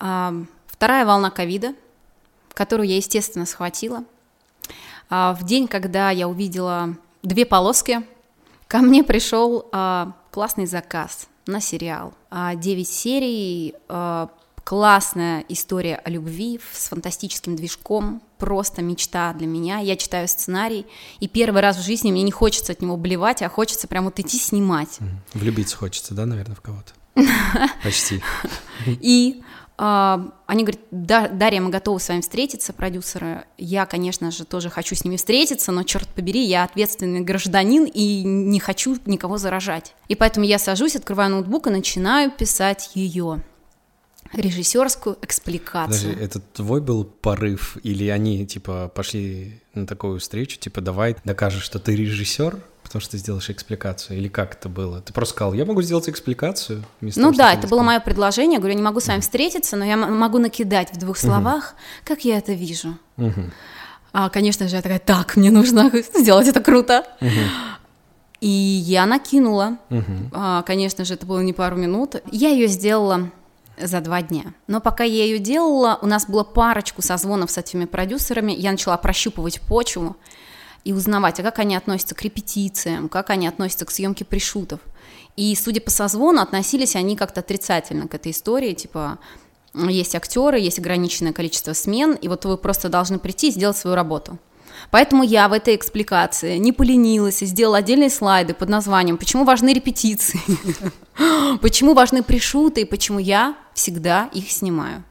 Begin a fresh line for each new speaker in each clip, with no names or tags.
Вторая волна ковида, которую я, естественно, схватила. А, в день, когда я увидела две полоски, ко мне пришел а, классный заказ на сериал. А, 9 серий, классная история о любви с фантастическим движком, просто мечта для меня. Я читаю сценарий, и первый раз в жизни мне не хочется от него блевать, а хочется прям вот идти снимать.
Влюбиться хочется, да, наверное, в кого-то? Почти.
И они говорят, да, Дарья, мы готовы с вами встретиться, продюсеры. Я, конечно же, тоже хочу с ними встретиться, но, черт побери, я ответственный гражданин и не хочу никого заражать. И поэтому я сажусь, открываю ноутбук и начинаю писать ее режиссерскую экспликацию.
Подожди, это твой был порыв, или они, типа, пошли на такую встречу, типа, давай докажешь, что ты режиссер, потому что ты сделаешь экспликацию, или как это было? Ты просто сказал, я могу сделать экспликацию?
Ну того, да, это было мое предложение, я говорю, я не могу с вами встретиться, но я могу накидать в двух словах, uh-huh. как я это вижу. Uh-huh. А, конечно же, я такая, так, мне нужно сделать это круто. Uh-huh. И я накинула, uh-huh. а, конечно же, это было не пару минут. Я ее сделала за два дня. Но пока я ее делала, у нас было парочку созвонов с этими продюсерами, я начала прощупывать почву и узнавать, а как они относятся к репетициям, как они относятся к съемке пришутов. И, судя по созвону, относились они как-то отрицательно к этой истории, типа, есть актеры, есть ограниченное количество смен, и вот вы просто должны прийти и сделать свою работу. Поэтому я в этой экспликации не поленилась и сделала отдельные слайды под названием «Почему важны репетиции?», «Почему важны пришуты?» и «Почему я всегда их снимаю?».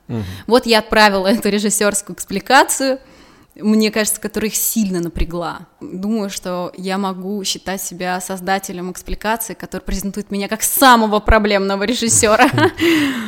Вот я отправила эту режиссерскую экспликацию, мне кажется, которая их сильно напрягла. Думаю, что я могу считать себя создателем экспликации, который презентует меня как самого проблемного режиссера.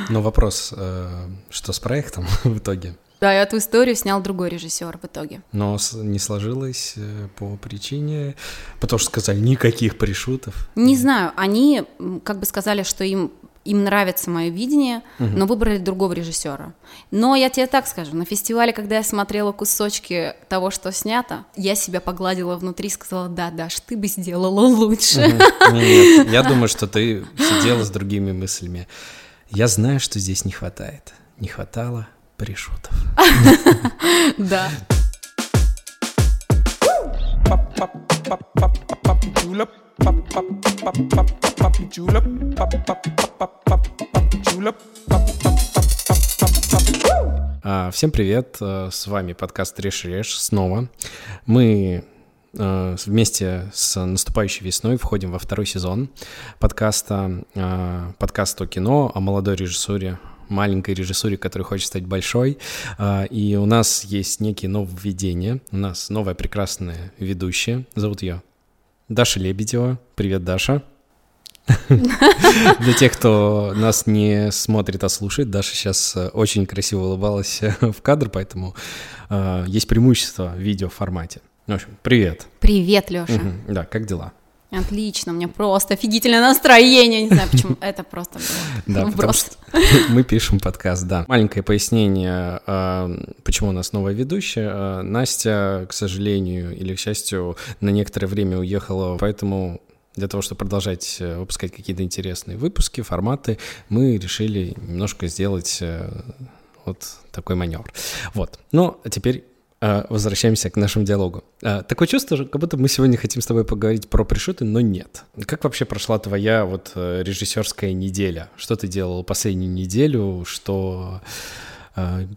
Но вопрос, э, что с проектом в итоге?
Да, и эту историю снял другой режиссер в итоге.
Но не сложилось э, по причине, потому что сказали никаких пришутов.
Не знаю, они как бы сказали, что им им нравится мое видение, угу. но выбрали другого режиссера. Но я тебе так скажу, на фестивале, когда я смотрела кусочки того, что снято, я себя погладила внутри и сказала, да, Даш, ты бы сделала лучше.
Угу. Нет, я думаю, что ты сидела с другими мыслями. Я знаю, что здесь не хватает. Не хватало Решетов.
Да.
Всем привет, э, с вами подкаст «Режь Режь» снова. Мы э, вместе с наступающей весной входим во второй сезон подкаста, э, подкаст о кино, о молодой режиссуре, маленькой режиссуре, которая хочет стать большой. А, и у нас есть некие нововведения. У нас новая прекрасная ведущая. Зовут ее Даша Лебедева. Привет, Даша. Для тех, кто нас не смотрит, а слушает, Даша сейчас э, очень красиво улыбалась в кадр, поэтому э, есть преимущество в видеоформате. В общем, привет.
Привет, Леша.
Да, как дела?
Отлично, у меня просто офигительное настроение, не знаю, почему это просто
было. Потому что мы пишем подкаст, да. Маленькое пояснение, а, почему у нас новая ведущая. А, Настя, к сожалению или к счастью, на некоторое время уехала, поэтому для того, чтобы продолжать э, выпускать какие-то интересные выпуски, форматы, мы решили немножко сделать э, вот такой маневр. Вот. Ну, а теперь возвращаемся к нашему диалогу. А, такое чувство, как будто мы сегодня хотим с тобой поговорить про пришуты, но нет. Как вообще прошла твоя вот э, режиссерская неделя? Что ты делал последнюю неделю? Что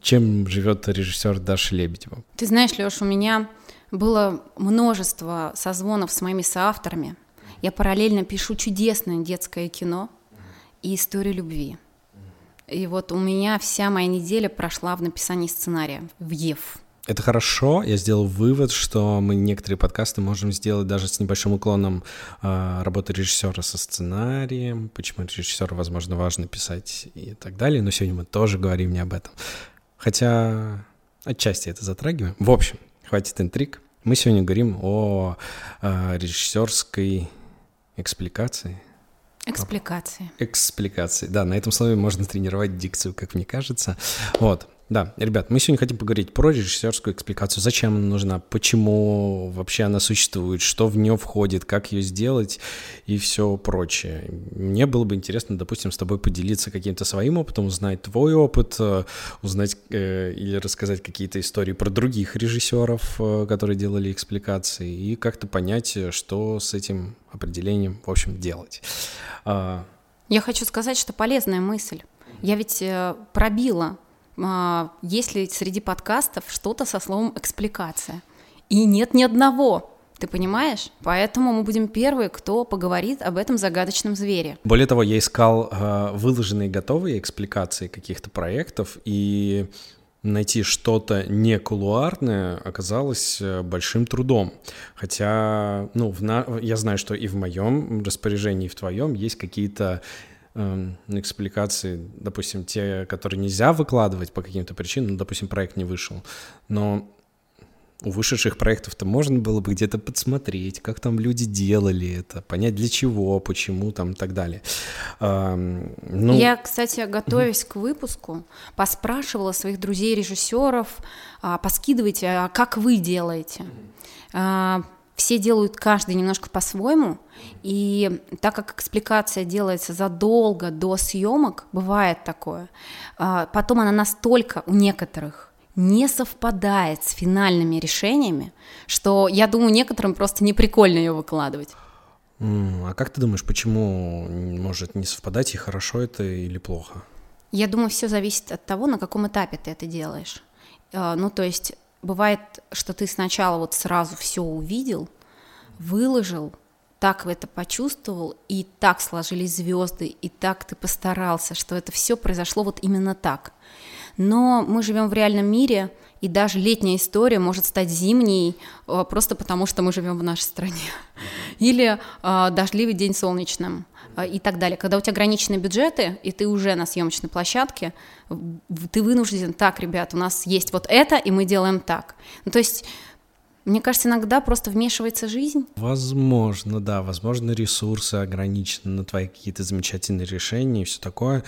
чем живет режиссер Даша Лебедева?
Ты знаешь, Леш, у меня было множество созвонов с моими соавторами. Я параллельно пишу чудесное детское кино и историю любви. И вот у меня вся моя неделя прошла в написании сценария, в ЕВ.
Это хорошо. Я сделал вывод, что мы некоторые подкасты можем сделать даже с небольшим уклоном э, работы режиссера со сценарием, почему режиссеру, возможно, важно писать и так далее. Но сегодня мы тоже говорим не об этом. Хотя отчасти это затрагиваем. В общем, хватит интриг. Мы сегодня говорим о э, режиссерской экспликации.
Экспликации.
Экспликации. Да, на этом слове можно тренировать дикцию, как мне кажется. Вот. Да, ребят, мы сегодня хотим поговорить про режиссерскую экспликацию. Зачем она нужна, почему вообще она существует, что в нее входит, как ее сделать и все прочее. Мне было бы интересно, допустим, с тобой поделиться каким-то своим опытом, узнать твой опыт, э, узнать э, или рассказать какие-то истории про других режиссеров, э, которые делали экспликации, и как-то понять, что с этим определением, в общем, делать.
А, Я хочу сказать, что полезная мысль. Я ведь э, пробила есть ли среди подкастов что-то со словом экспликация. И нет ни одного. Ты понимаешь? Поэтому мы будем первые, кто поговорит об этом загадочном звере.
Более того, я искал э, выложенные готовые экспликации каких-то проектов, и найти что-то не кулуарное оказалось э, большим трудом. Хотя, ну, в на... я знаю, что и в моем распоряжении, и в твоем есть какие-то э, экспликации, допустим, те, которые нельзя выкладывать по каким-то причинам, ну, допустим, проект не вышел, но у вышедших проектов-то можно было бы где-то подсмотреть, как там люди делали это, понять для чего, почему там и так далее. А,
ну... Я, кстати, готовясь к выпуску, поспрашивала своих друзей-режиссеров, а, поскидывайте, а как вы делаете. А, все делают каждый немножко по-своему, и так как экспликация делается задолго до съемок, бывает такое, а, потом она настолько у некоторых не совпадает с финальными решениями, что я думаю, некоторым просто не прикольно ее выкладывать.
А как ты думаешь, почему может не совпадать и хорошо это или плохо?
Я думаю, все зависит от того, на каком этапе ты это делаешь. А, ну, то есть бывает, что ты сначала вот сразу все увидел, выложил, так это почувствовал, и так сложились звезды, и так ты постарался, что это все произошло вот именно так. Но мы живем в реальном мире, и даже летняя история может стать зимней а, просто потому, что мы живем в нашей стране. Или э, дождливый день солнечным и так далее. Когда у тебя ограниченные бюджеты, и ты уже на съемочной площадке, ты вынужден, так, ребят, у нас есть вот это, и мы делаем так. Ну, то есть мне кажется, иногда просто вмешивается жизнь.
Возможно, да, возможно, ресурсы ограничены на твои какие-то замечательные решения и все такое,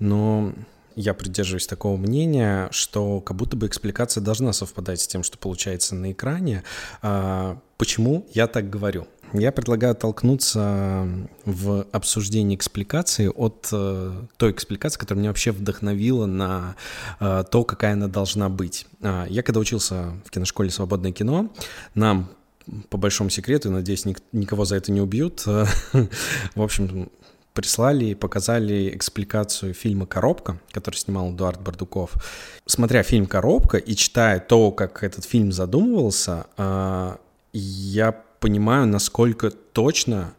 но я придерживаюсь такого мнения, что как будто бы экспликация должна совпадать с тем, что получается на экране. А, почему я так говорю? Я предлагаю толкнуться в обсуждении экспликации от э, той экспликации, которая меня вообще вдохновила на э, то, какая она должна быть. Э, я когда учился в киношколе «Свободное кино», нам по большому секрету, надеюсь, ник- никого за это не убьют, в общем, прислали и показали экспликацию фильма «Коробка», который снимал Эдуард Бардуков. Смотря фильм «Коробка» и читая то, как этот фильм задумывался, э, я понимаю, насколько точно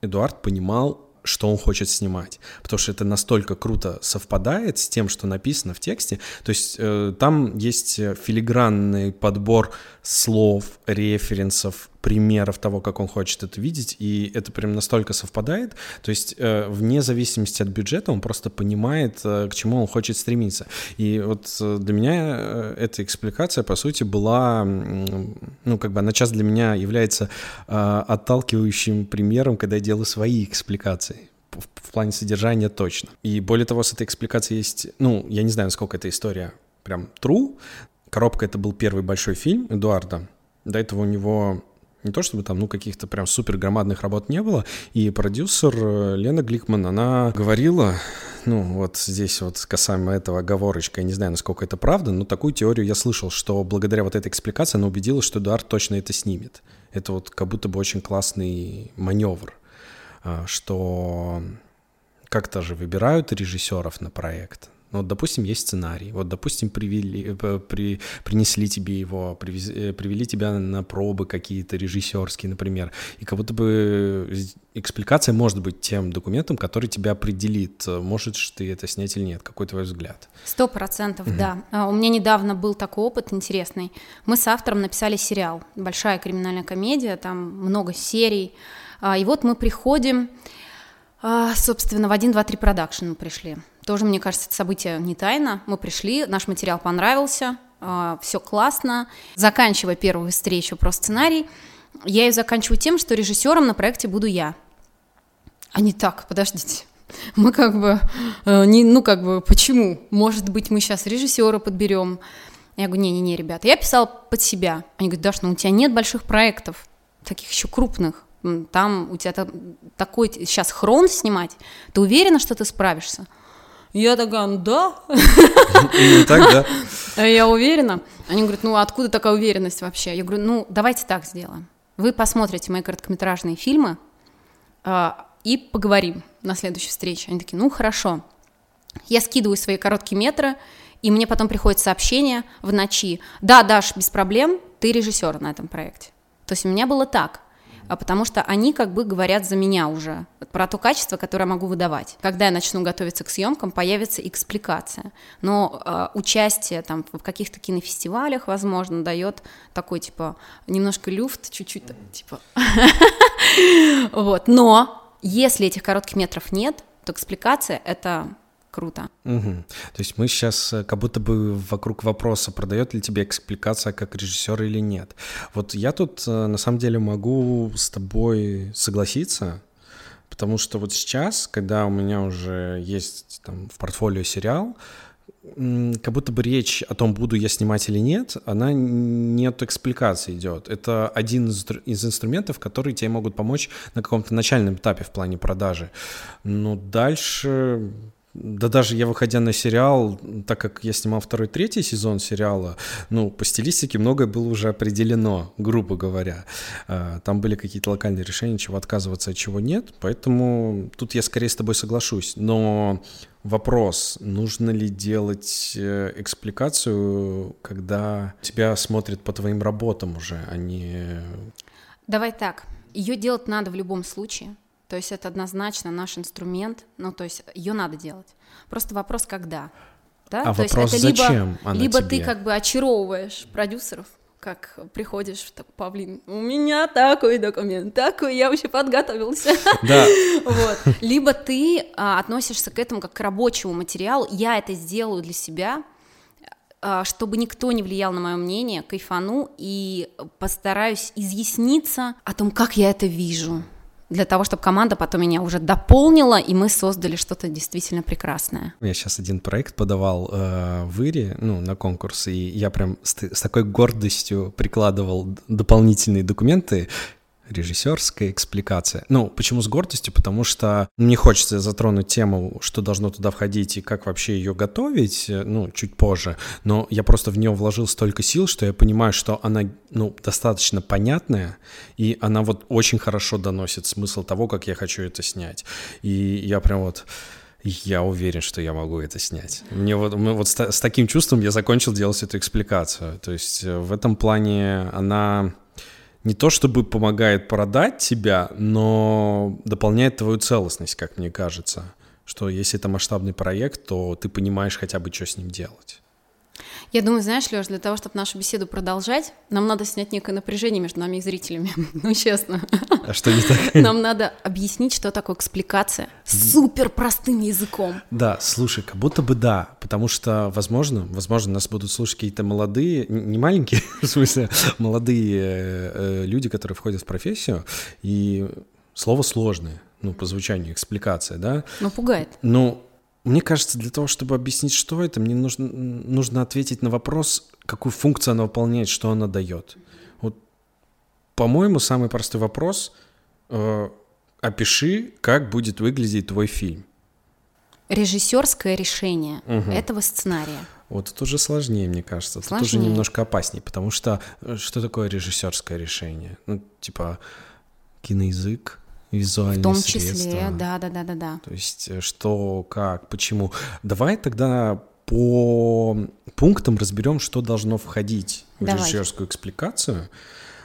Эдуард понимал, что он хочет снимать, потому что это настолько круто совпадает с тем, что написано в тексте. То есть э, там есть филигранный подбор слов, референсов, примеров того, как он хочет это видеть, и это прям настолько совпадает, то есть э, вне зависимости от бюджета он просто понимает, э, к чему он хочет стремиться. И вот э, для меня эта экспликация, по сути, была, ну, как бы она часто для меня является отталкивающим примером, когда я делаю свои экспликации в плане содержания точно. И более того, с этой экспликацией есть, ну, я не знаю, насколько эта история прям true. «Коробка» — это был первый большой фильм Эдуарда. До этого у него не то чтобы там, ну, каких-то прям супер громадных работ не было. И продюсер э, Лена Гликман, она говорила, ну, вот здесь вот касаемо этого оговорочка, я не знаю, насколько это правда, но такую теорию я слышал, что благодаря вот этой экспликации она убедила, что Эдуард точно это снимет. Это вот как будто бы очень классный маневр, а, что как-то же выбирают режиссеров на проект, ну, вот, допустим, есть сценарий. Вот, допустим, привели, э, при, принесли тебе его, привез, э, привели тебя на пробы какие-то режиссерские, например. И как будто бы экспликация может быть тем документом, который тебя определит, можешь ты это снять или нет. Какой твой взгляд?
Сто процентов, угу. да. А, у меня недавно был такой опыт интересный. Мы с автором написали сериал. Большая криминальная комедия, там много серий. А, и вот мы приходим, а, собственно, в 1, 2, 3 продакшн мы пришли. Тоже, мне кажется, это событие не тайна. Мы пришли, наш материал понравился, а, все классно. Заканчивая первую встречу про сценарий, я ее заканчиваю тем, что режиссером на проекте буду я. А не так, подождите. мы как бы, э, не, ну как бы, почему? Может быть, мы сейчас режиссера подберем. Я говорю, не-не-не, ребята, я писала под себя. Они говорят, Даш, ну у тебя нет больших проектов, таких еще крупных. Там у тебя такой сейчас хрон снимать. Ты уверена, что ты справишься? Я такая, ну да.
Именно так,
да? Я уверена. Они говорят, ну откуда такая уверенность вообще? Я говорю, ну давайте так сделаем. Вы посмотрите мои короткометражные фильмы э, и поговорим на следующей встрече. Они такие, ну хорошо. Я скидываю свои короткие метры, и мне потом приходит сообщение в ночи. Да, Даш, без проблем, ты режиссер на этом проекте. То есть у меня было так потому что они как бы говорят за меня уже про то качество, которое я могу выдавать. Когда я начну готовиться к съемкам, появится экспликация. Но э, участие там в каких-то кинофестивалях, возможно, дает такой типа немножко люфт, чуть-чуть типа. Вот. Но если этих коротких метров нет, то экспликация это круто.
Угу. То есть мы сейчас э, как будто бы вокруг вопроса, продает ли тебе экспликация как режиссер или нет. Вот я тут э, на самом деле могу с тобой согласиться, потому что вот сейчас, когда у меня уже есть там в портфолио сериал, как будто бы речь о том, буду я снимать или нет, она нет экспликации идет. Это один из инструментов, которые тебе могут помочь на каком-то начальном этапе в плане продажи. Но дальше да даже я, выходя на сериал, так как я снимал второй, третий сезон сериала, ну, по стилистике многое было уже определено, грубо говоря. А, там были какие-то локальные решения, чего отказываться, а чего нет, поэтому тут я скорее с тобой соглашусь. Но вопрос, нужно ли делать э, экспликацию, когда тебя смотрят по твоим работам уже, а не...
Давай так, ее делать надо в любом случае, то есть это однозначно наш инструмент, ну то есть ее надо делать. Просто вопрос когда.
Да? А то вопрос есть это зачем либо, она
либо
тебе?
ты как бы очаровываешь продюсеров, как приходишь, так, Павлин, у меня такой документ, такой, я вообще подготовился.
Да.
вот. Либо ты а, относишься к этому как к рабочему материалу, я это сделаю для себя, а, чтобы никто не влиял на мое мнение, кайфану и постараюсь изъясниться о том, как я это вижу для того, чтобы команда потом меня уже дополнила, и мы создали что-то действительно прекрасное.
Я сейчас один проект подавал э, в Ире, ну, на конкурс, и я прям с, с такой гордостью прикладывал дополнительные документы, режиссерская экспликация. Ну, почему с гордостью? Потому что мне хочется затронуть тему, что должно туда входить и как вообще ее готовить, э, ну, чуть позже. Но я просто в нее вложил столько сил, что я понимаю, что она, ну, достаточно понятная, и она вот очень хорошо доносит смысл того, как я хочу это снять. И я прям вот... Я уверен, что я могу это снять. Мне вот, мы вот с, с таким чувством я закончил делать эту экспликацию. То есть э, в этом плане она не то чтобы помогает продать тебя, но дополняет твою целостность, как мне кажется. Что если это масштабный проект, то ты понимаешь хотя бы, что с ним делать.
Я думаю, знаешь, Лёш, для того, чтобы нашу беседу продолжать, нам надо снять некое напряжение между нами и зрителями. ну, честно.
А что не так?
Нам надо объяснить, что такое экспликация супер простым языком.
Да, слушай, как будто бы да, потому что, возможно, возможно, нас будут слушать какие-то молодые, не маленькие, в смысле, молодые э, люди, которые входят в профессию, и слово сложное, ну, по звучанию, экспликация, да?
Ну, пугает.
Ну, мне кажется, для того, чтобы объяснить, что это, мне нужно, нужно ответить на вопрос, какую функцию она выполняет, что она дает. Вот, по-моему, самый простой вопрос э, опиши, как будет выглядеть твой фильм.
Режиссерское решение угу. этого сценария.
Вот это уже сложнее, мне кажется. Сложнее. Это уже немножко опаснее, потому что э, что такое режиссерское решение? Ну, типа киноязык, визуальные В том числе, средства.
да, да, да, да, да.
То есть э, что, как, почему. Давай тогда по пунктам разберем, что должно входить Давай. в режиссерскую экспликацию,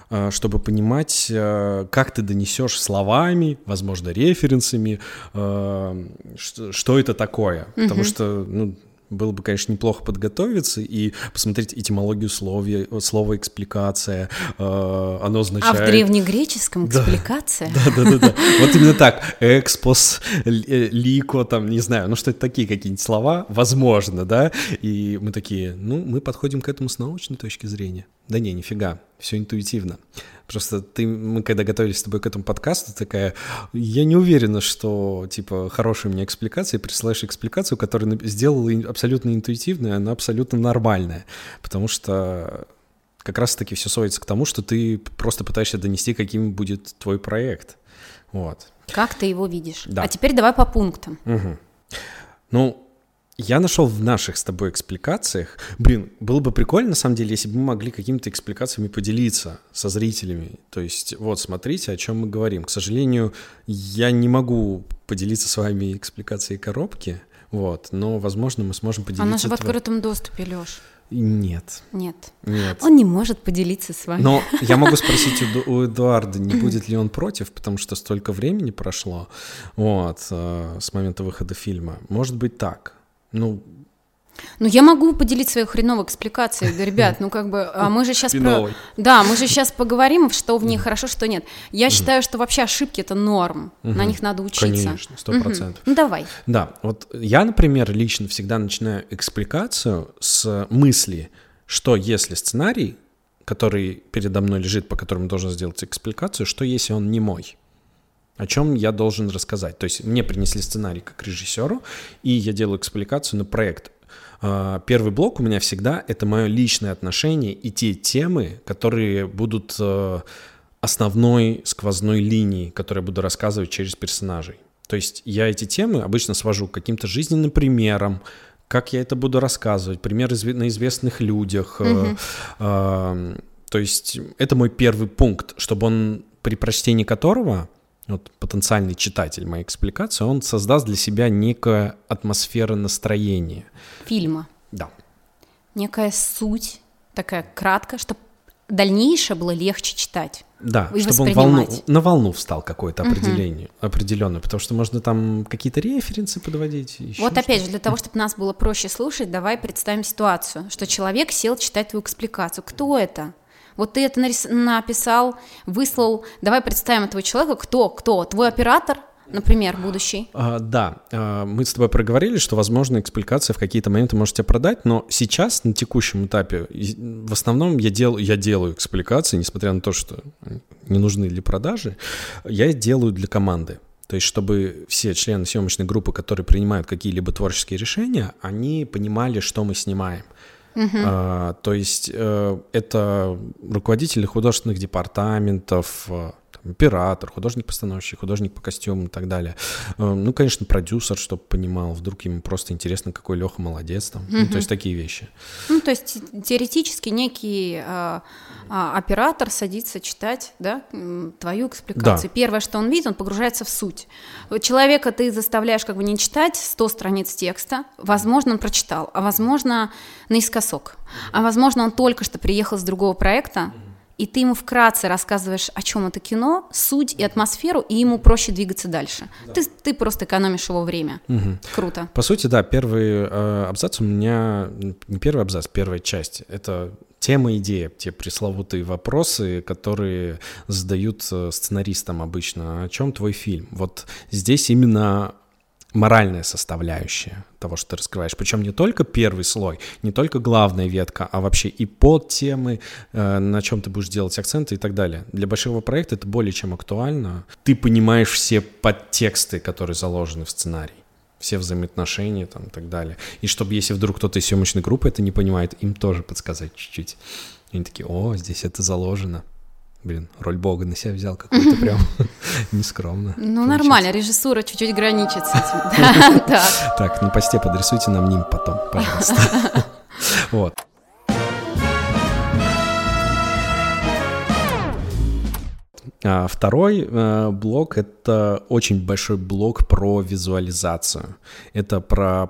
э, чтобы понимать, э, как ты донесешь словами, возможно, референсами, что это такое. Угу. Потому что, ну, было бы, конечно, неплохо подготовиться и посмотреть этимологию слова, слова экспликация. Э, оно означает...
А в древнегреческом экспликация?
Да, да, да, да. Вот именно так. Экспос, э, лико, там, не знаю, ну что это такие какие-нибудь слова, возможно, да? И мы такие, ну, мы подходим к этому с научной точки зрения. Да не, нифига, все интуитивно. Просто ты, мы когда готовились с тобой к этому подкасту, такая, я не уверена, что, типа, хорошая у меня экспликация, и присылаешь экспликацию, которую сделала абсолютно интуитивная, она абсолютно нормальная, потому что как раз-таки все сводится к тому, что ты просто пытаешься донести, каким будет твой проект. Вот.
Как ты его видишь?
Да.
А теперь давай по пунктам.
Угу. Ну, я нашел в наших с тобой экспликациях, блин, было бы прикольно, на самом деле, если бы мы могли какими-то экспликациями поделиться со зрителями. То есть, вот, смотрите, о чем мы говорим. К сожалению, я не могу поделиться с вами экспликацией коробки, вот, но, возможно, мы сможем поделиться...
Она же в открытом доступе, Лёш.
Нет.
Нет.
Нет.
Он не может поделиться с вами.
Но я могу спросить у, у Эдуарда, не будет ли он против, потому что столько времени прошло вот, э, с момента выхода фильма. Может быть так. Ну,
ну, я могу поделить свою хреновую экспликацию, ребят, ну, как бы, а мы же сейчас про... Да, мы же сейчас поговорим, что в ней хорошо, что нет. Я считаю, что вообще ошибки — это норм, на них надо учиться.
Конечно, сто процентов.
Ну, давай.
Да, вот я, например, лично всегда начинаю экспликацию с мысли, что если сценарий, который передо мной лежит, по которому должен сделать экспликацию, что если он не мой? О чем я должен рассказать. То есть мне принесли сценарий как режиссеру, и я делаю экспликацию на проект. А, первый блок у меня всегда это мое личное отношение и те темы, которые будут э, основной сквозной линией, которую я буду рассказывать через персонажей. То есть я эти темы обычно свожу к каким-то жизненным примерам, как я это буду рассказывать, пример на известных людях. Mm-hmm. То есть это мой первый пункт, чтобы он при прочтении которого вот потенциальный читатель моей экспликации, он создаст для себя некая атмосфера настроения.
Фильма.
Да.
Некая суть, такая краткая, чтобы дальнейшее было легче читать.
Да, чтобы он волну, на волну встал какое-то определение, угу. определенное, потому что можно там какие-то референсы подводить.
Вот опять же, для того, чтобы нас было проще слушать, давай представим ситуацию, что человек сел читать твою экспликацию. Кто это? Вот ты это нарис... написал, выслал. Давай представим этого человека. Кто? Кто? Твой оператор? например, будущий?
А, да, а, мы с тобой проговорили, что, возможно, экспликация в какие-то моменты может тебя продать, но сейчас, на текущем этапе, в основном я, дел, я делаю экспликации, несмотря на то, что не нужны для продажи, я делаю для команды. То есть, чтобы все члены съемочной группы, которые принимают какие-либо творческие решения, они понимали, что мы снимаем. Uh-huh. А, то есть э, это руководители художественных департаментов, э, там, оператор, художник-постановщик, художник по костюмам и так далее. Э, ну, конечно, продюсер, чтобы понимал, вдруг ему просто интересно, какой Леха молодец там. Uh-huh. Ну, то есть такие вещи.
Ну, то есть теоретически некий а, оператор садится читать да, твою экспликацию. Да. Первое, что он видит, он погружается в суть. Человека ты заставляешь как бы не читать 100 страниц текста, возможно, он прочитал, а возможно, наискосок, а возможно, он только что приехал с другого проекта, и ты ему вкратце рассказываешь, о чем это кино, суть и атмосферу, и ему проще двигаться дальше. Да. Ты, ты просто экономишь его время. Угу. Круто.
По сути, да, первый э, абзац у меня, не первый абзац, первая часть, это тема, идея, те пресловутые вопросы, которые задают э, сценаристам обычно. О чем твой фильм? Вот здесь именно моральная составляющая того, что ты раскрываешь. Причем не только первый слой, не только главная ветка, а вообще и подтемы, э, на чем ты будешь делать акценты и так далее. Для большого проекта это более чем актуально. Ты понимаешь все подтексты, которые заложены в сценарий все взаимоотношения там и так далее. И чтобы, если вдруг кто-то из съемочной группы это не понимает, им тоже подсказать чуть-чуть. И они такие, о, здесь это заложено. Блин, роль бога на себя взял какую-то прям нескромно.
Ну, нормально, режиссура чуть-чуть граничит с этим.
Так, на посте подрисуйте нам ним потом, пожалуйста. Вот. Второй э, блок — это очень большой блок про визуализацию. Это про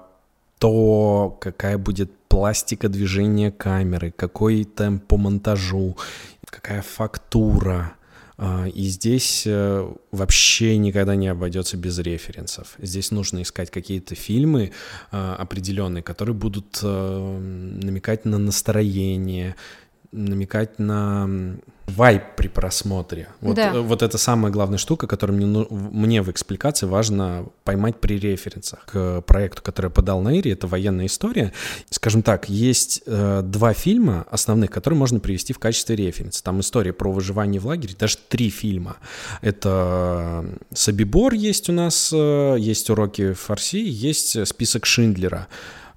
то, какая будет пластика движения камеры, какой темп по монтажу, какая фактура. А, и здесь э, вообще никогда не обойдется без референсов. Здесь нужно искать какие-то фильмы а, определенные, которые будут э, намекать на настроение, намекать на вайп при просмотре. Вот,
Да.
э, вот это самая главная штука, которую мне, ну- мне в экспликации важно поймать при референсах к проекту, который я подал на Ире. Это военная история. Скажем так, есть э, два фильма основных, которые можно привести в качестве референса. Там история про выживание в лагере, даже три фильма. Это Собибор есть у нас, э, есть уроки фарси, есть э, список Шиндлера.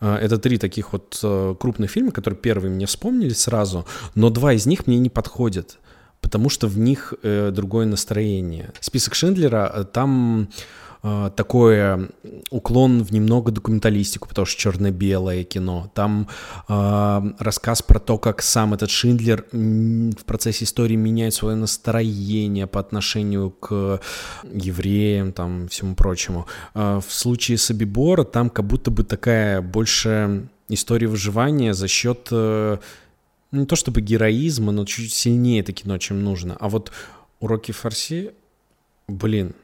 Э, Это три таких вот э, крупных фильма, которые первые мне вспомнили сразу, но два из них мне не подходят, потому что в них э, другое настроение. Список Шиндлера, там такое уклон в немного документалистику, потому что черно-белое кино. Там э, рассказ про то, как сам этот Шиндлер в процессе истории меняет свое настроение по отношению к евреям, там, всему прочему. Э, в случае Собибора там как будто бы такая больше история выживания за счет э, ну, не то чтобы героизма, но чуть сильнее это кино, чем нужно. А вот уроки фарси, блин,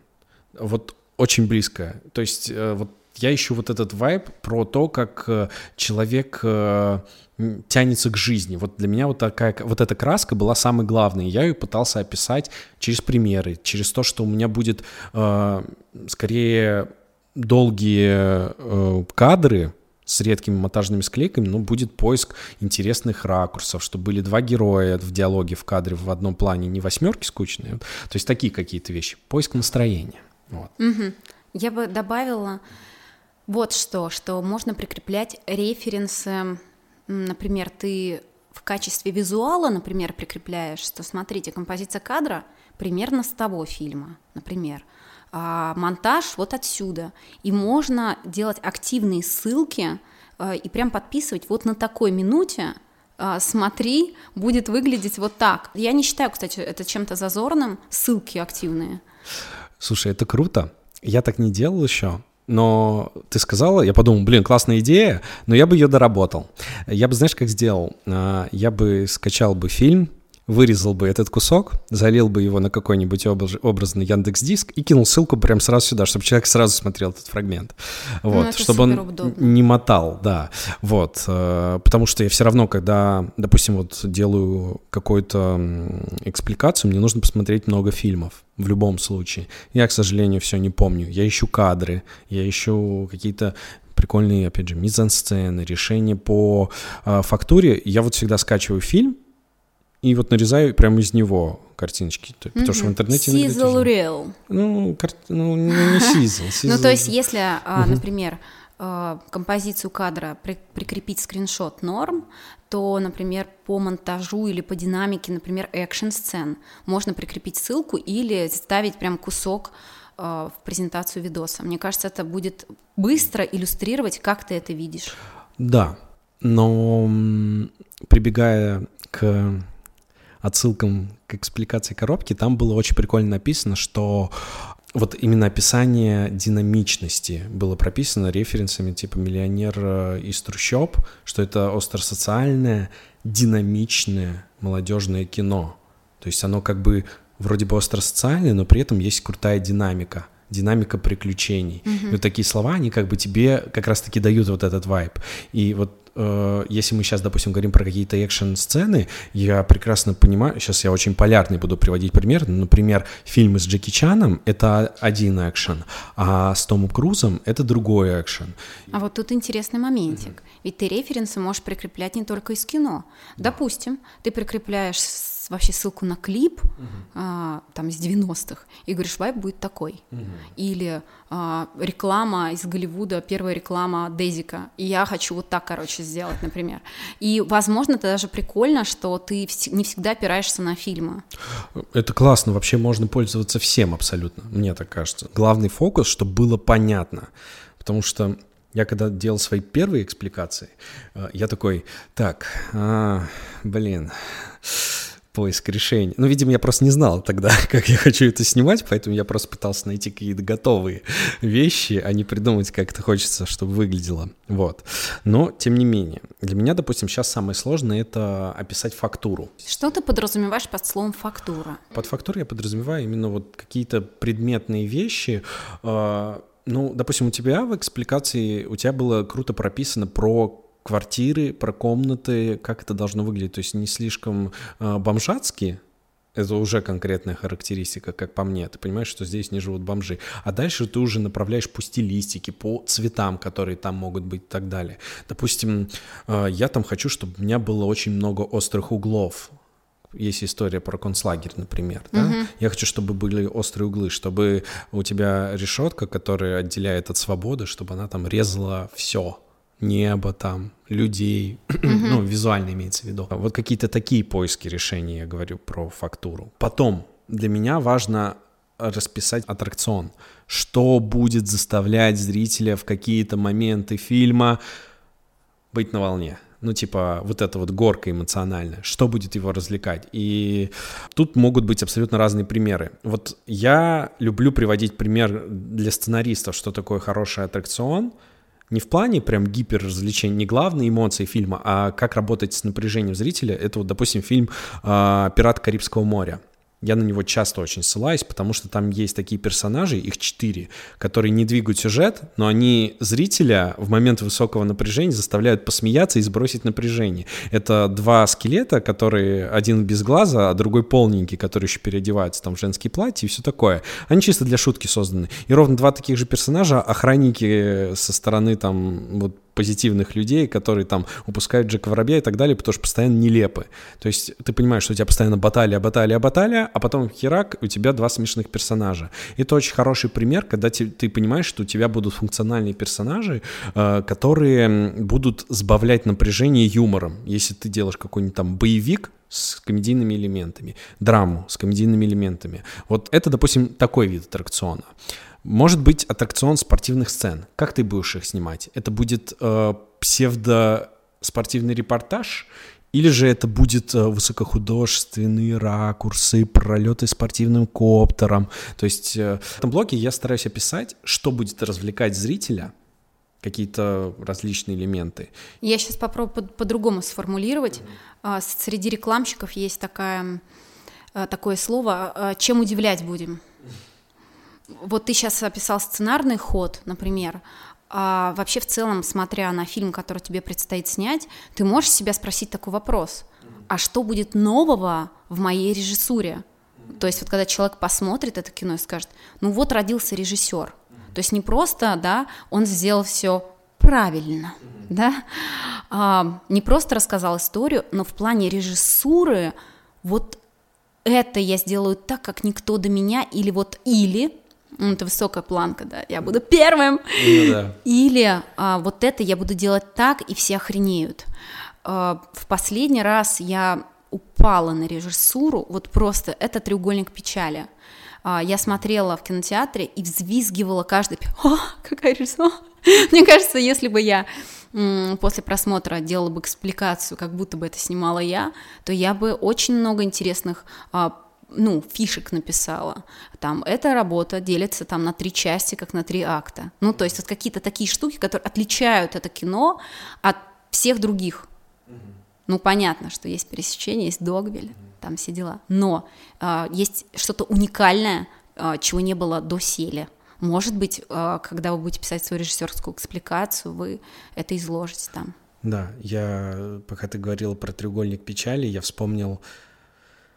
вот очень близко. То есть э, вот я ищу вот этот вайб про то, как э, человек э, тянется к жизни. Вот для меня вот такая, вот эта краска была самой главной. Я ее пытался описать через примеры, через то, что у меня будет скорее долгие кадры, с редкими монтажными склейками, но будет поиск интересных ракурсов, чтобы были два героя в диалоге в кадре в одном плане, не восьмерки скучные, то есть такие какие-то вещи. Поиск настроения. Вот.
Мгм. Я бы добавила вот что, что можно прикреплять референсы, например, ты в качестве визуала, например, прикрепляешь, что смотрите, композиция кадра примерно с того фильма, например, а монтаж вот отсюда. И можно делать активные ссылки э, и прям подписывать вот на такой минуте а, смотри, будет выглядеть вот так. Я не считаю, кстати, это чем-то зазорным, ссылки активные.
Слушай, это круто. Я так не делал еще. Но ты сказала, я подумал, блин, классная идея, но я бы ее доработал. Я бы, знаешь, как сделал? А, Я бы скачал бы фильм, вырезал бы этот кусок, залил бы его на какой-нибудь образ- образный Яндекс Диск и кинул ссылку прям сразу сюда, чтобы человек сразу смотрел этот фрагмент. Вот,
Ну,
чтобы он не мотал, да. Вот, э, потому что я все равно, когда, допустим, вот делаю какую-то экспликацию, мне нужно посмотреть много фильмов в любом случае. Я, к сожалению, все не помню. Я ищу кадры, я ищу какие-то прикольные, опять же, мизансцены, решения по э, фактуре. Я вот всегда скачиваю фильм и вот нарезаю прямо из него картиночки. То- Потому что в интернете... тяжело.
Reel.
Ну, кар- ну, не сизл.
Ну,
сизл-
то есть, если, а, например, а, композицию кадра при- прикрепить скриншот норм, то, например, по монтажу или по динамике, например, экшн-сцен, можно прикрепить ссылку или ставить прям кусок а, в презентацию видоса. Мне кажется, это будет быстро иллюстрировать, как ты это видишь.
Да, но прибегая к отсылкам к экспликации коробки, там было очень прикольно написано, что вот именно описание динамичности было прописано референсами типа «Миллионер э, из трущоб», что это остросоциальное, динамичное молодежное кино. То есть оно как бы вроде бы остросоциальное, но при этом есть крутая динамика динамика приключений. И вот такие слова, они как бы тебе как раз-таки дают вот этот вайб. И вот э, если мы сейчас, допустим, говорим про какие-то экшн-сцены, я прекрасно понимаю, сейчас я очень полярный буду приводить пример, например, фильмы с Джеки Чаном — это один экшен, а с Томом Крузом — это другой экшен.
А вот тут интересный моментик. Ведь ты референсы можешь прикреплять не только из кино. Допустим, ты прикрепляешь вообще ссылку на клип а, там из 90-х и говоришь, вайб будет такой. Или а, реклама из Голливуда, первая реклама Дезика. И я хочу вот так, короче, сделать, например. И, возможно, это даже прикольно, что ты не всегда опираешься на фильмы.
Это классно, вообще можно пользоваться всем абсолютно, мне так кажется. Главный фокус, чтобы было понятно, потому что я когда делал свои первые экспликации, э, я такой, так, а, блин, поиск решений. Ну, видимо, я просто не знал тогда, как я хочу это снимать, поэтому я просто пытался найти какие-то готовые вещи, а не придумать, как это хочется, чтобы выглядело. Вот. Но, тем не менее, для меня, допустим, сейчас самое сложное — это описать фактуру.
Что ты подразумеваешь под словом фактура?
Под фактурой я подразумеваю именно вот какие-то предметные вещи. э, Ну, допустим, у тебя в экспликации, у тебя было круто прописано про квартиры, про комнаты, как это должно выглядеть. То есть не слишком э, бомжатски, это уже конкретная характеристика, как по мне. Ты понимаешь, что здесь не живут бомжи. А дальше ты уже направляешь по стилистике, по цветам, которые там могут быть и так далее. Допустим, э, я там хочу, чтобы у меня было очень много острых углов. Есть история про концлагерь, например. Да? Uh-huh. Я хочу, чтобы были острые углы, чтобы у тебя решетка, которая отделяет от свободы, чтобы она там резала все небо там, людей, ну, визуально имеется в виду. Вот какие-то такие поиски решений, я говорю про фактуру. Потом, для меня важно расписать аттракцион, что будет заставлять зрителя в какие-то моменты фильма быть на волне. Ну, типа, вот эта вот горка эмоциональная, что будет его развлекать. И тут могут быть абсолютно разные примеры. Вот я люблю приводить пример для сценаристов, что такое хороший аттракцион — не в плане прям гиперразвлечения, не главные эмоции фильма, а как работать с напряжением зрителя. Это вот, допустим, фильм э, «Пират Карибского моря». Я на него часто очень ссылаюсь, потому что там есть такие персонажи, их четыре, которые не двигают сюжет, но они зрителя в момент высокого напряжения заставляют посмеяться и сбросить напряжение. Это два скелета, которые один без глаза, а другой полненький, который еще переодевается там в женские платья и все такое. Они чисто для шутки созданы. И ровно два таких же персонажа, охранники со стороны там вот позитивных людей, которые там упускают Джека Воробья и так далее, потому что постоянно нелепы. То есть ты понимаешь, что у тебя постоянно баталия, баталия, баталия, а потом херак, у тебя два смешных персонажа. Это очень хороший пример, когда ты, ты понимаешь, что у тебя будут функциональные персонажи, э, которые будут сбавлять напряжение юмором. Если ты делаешь какой-нибудь там боевик, с комедийными элементами, драму с комедийными элементами. Вот это, допустим, такой вид аттракциона. Может быть аттракцион спортивных сцен. Как ты будешь их снимать? Это будет э, псевдо-спортивный репортаж или же это будет э, высокохудожественные ракурсы, пролеты спортивным коптером. То есть э, в этом блоге я стараюсь описать, что будет развлекать зрителя, какие-то различные элементы.
Я сейчас попробую по- по-другому сформулировать. Mm-hmm. Среди рекламщиков есть такая, э, такое слово э, «чем удивлять будем?». Вот ты сейчас описал сценарный ход, например, а вообще в целом, смотря на фильм, который тебе предстоит снять, ты можешь себя спросить такой вопрос, а что будет нового в моей режиссуре? То есть вот когда человек посмотрит это кино и скажет, ну вот родился режиссер, то есть не просто, да, он сделал все правильно, да, а, не просто рассказал историю, но в плане режиссуры вот это я сделаю так, как никто до меня, или вот или это высокая планка, да, я буду первым. Ну, да. Или а, вот это я буду делать так, и все охренеют. А, в последний раз я упала на режиссуру, вот просто это треугольник печали. А, я смотрела в кинотеатре и взвизгивала каждый, о, какая режиссура. Мне кажется, если бы я после просмотра делала бы экспликацию, как будто бы это снимала я, то я бы очень много интересных а, ну, фишек написала. Там эта работа делится там на три части, как на три акта. Ну, то есть вот какие-то такие штуки, которые отличают это кино от всех других. Ну, понятно, что есть пересечение, есть Догвиль, там все дела. Но э, есть что-то уникальное, э, чего не было до селя. Может быть, э, когда вы будете писать свою режиссерскую экспликацию, вы это изложите там.
Да, я, пока ты говорил про треугольник печали, я вспомнил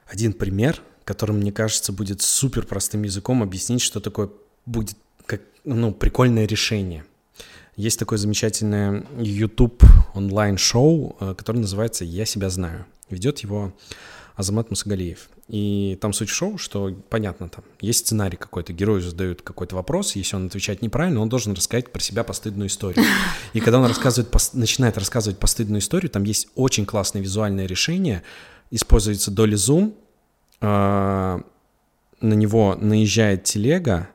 один пример, которым, мне кажется, будет супер простым языком объяснить, что такое будет как, ну, прикольное решение. Есть такое замечательное YouTube онлайн-шоу, э, которое называется «Я себя знаю». Ведет его Азамат Мусагалиев. И там суть шоу, что понятно, там есть сценарий какой-то, герою задают какой-то вопрос, если он отвечает неправильно, он должен рассказать про себя постыдную историю. И когда он рассказывает, начинает рассказывать постыдную историю, там есть очень классное визуальное решение, используется доли зум, а, на него наезжает телега,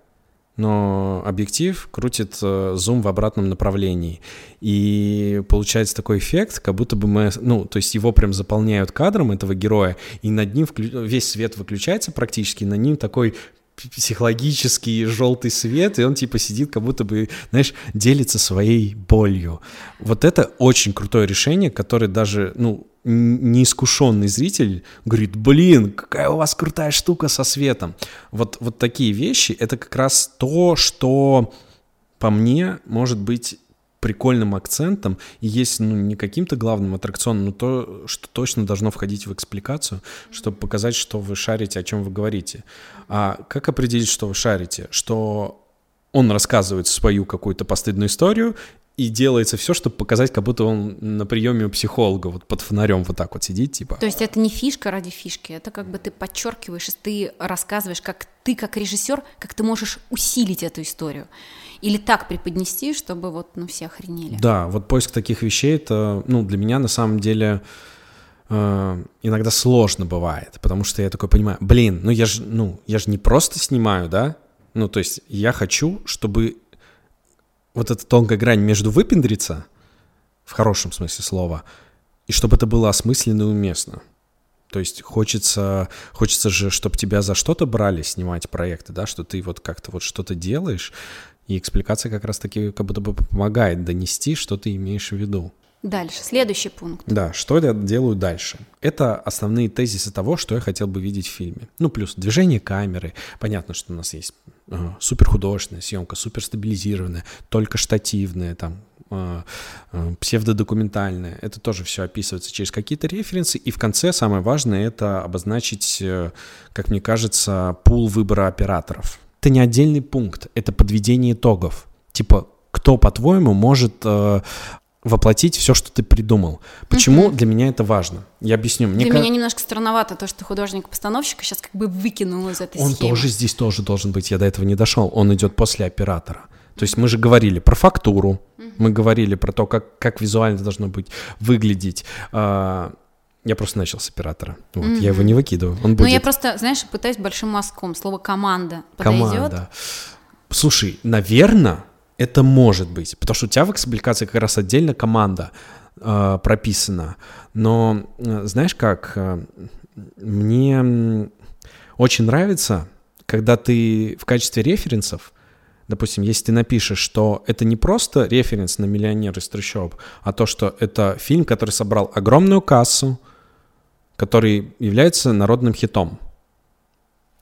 но объектив крутит э, зум в обратном направлении. И получается такой эффект, как будто бы мы, ну, то есть его прям заполняют кадром этого героя, и над ним вклю... весь свет выключается практически, на ним такой психологический желтый свет, и он типа сидит, как будто бы, знаешь, делится своей болью. Вот это очень крутое решение, которое даже, ну, неискушенный зритель говорит, блин, какая у вас крутая штука со светом. Вот, вот такие вещи, это как раз то, что по мне может быть прикольным акцентом и есть ну, не каким-то главным аттракционом, но то, что точно должно входить в экспликацию, чтобы показать, что вы шарите, о чем вы говорите. А как определить, что вы шарите? Что он рассказывает свою какую-то постыдную историю, и делается все, чтобы показать, как будто он на приеме у психолога, вот под фонарем вот так вот сидит, типа.
То есть это не фишка ради фишки, это как бы ты подчеркиваешь, ты рассказываешь, как ты как режиссер, как ты можешь усилить эту историю. Или так преподнести, чтобы вот, ну, все охренели.
Да, вот поиск таких вещей, это, ну, для меня на самом деле э, иногда сложно бывает, потому что я такой понимаю, блин, ну я же, ну, я же не просто снимаю, да, ну, то есть я хочу, чтобы вот эта тонкая грань между выпендриться, в хорошем смысле слова, и чтобы это было осмысленно и уместно. То есть хочется, хочется же, чтобы тебя за что-то брали снимать проекты, да, что ты вот как-то вот что-то делаешь, и экспликация как раз-таки как будто бы помогает донести, что ты имеешь в виду.
Дальше, следующий пункт.
Да, что я делаю дальше? Это основные тезисы того, что я хотел бы видеть в фильме. Ну, плюс движение камеры. Понятно, что у нас есть э, суперхудожественная съемка, суперстабилизированная, только штативная, там, э, э, псевдодокументальная. Это тоже все описывается через какие-то референсы. И в конце самое важное — это обозначить, как мне кажется, пул выбора операторов. Это не отдельный пункт, это подведение итогов. Типа, кто, по-твоему, может э, воплотить все, что ты придумал. Почему угу. для меня это важно? Я объясню.
Мне для как... меня немножко странновато то, что художник-постановщик сейчас как бы выкинул из этой
Он
схемы.
тоже здесь тоже должен быть. Я до этого не дошел. Он идет после оператора. То есть мы же говорили про фактуру, угу. мы говорили про то, как, как визуально должно быть выглядеть. А, я просто начал с оператора. Вот, mm Я его не выкидываю. Он будет...
Ну, я просто, знаешь, пытаюсь большим мазком. Слово команда подойдет. Команда.
Слушай, наверное, это может быть, потому что у тебя в экспликации как раз отдельно команда э, прописана. Но э, знаешь как, э, мне очень нравится, когда ты в качестве референсов, допустим, если ты напишешь, что это не просто референс на «Миллионер из трущоб», а то, что это фильм, который собрал огромную кассу, который является народным хитом.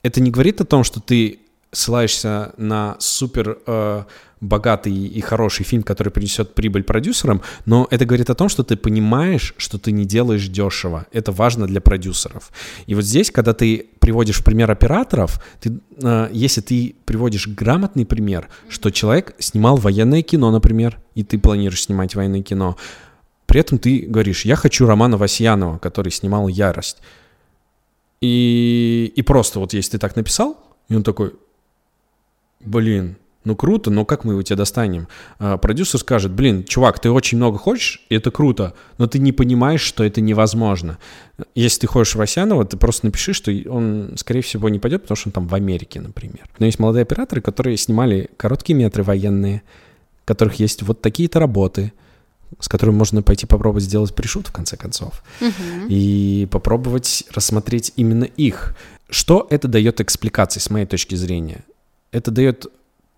Это не говорит о том, что ты ссылаешься на супер э, богатый и хороший фильм, который принесет прибыль продюсерам, но это говорит о том, что ты понимаешь, что ты не делаешь дешево. Это важно для продюсеров. И вот здесь, когда ты приводишь пример операторов, ты, э, если ты приводишь грамотный пример, что человек снимал военное кино, например, и ты планируешь снимать военное кино, при этом ты говоришь, я хочу Романа Васьянова, который снимал «Ярость». И, и просто вот если ты так написал, и он такой, блин, ну круто, но как мы его тебе достанем? А, продюсер скажет, блин, чувак, ты очень много хочешь, и это круто, но ты не понимаешь, что это невозможно. Если ты хочешь Васянова, ты просто напиши, что он, скорее всего, не пойдет, потому что он там в Америке, например. Но есть молодые операторы, которые снимали короткие метры военные, у которых есть вот такие-то работы, с которыми можно пойти попробовать сделать пришут, в конце концов, угу. и попробовать рассмотреть именно их. Что это дает экспликации, с моей точки зрения? Это дает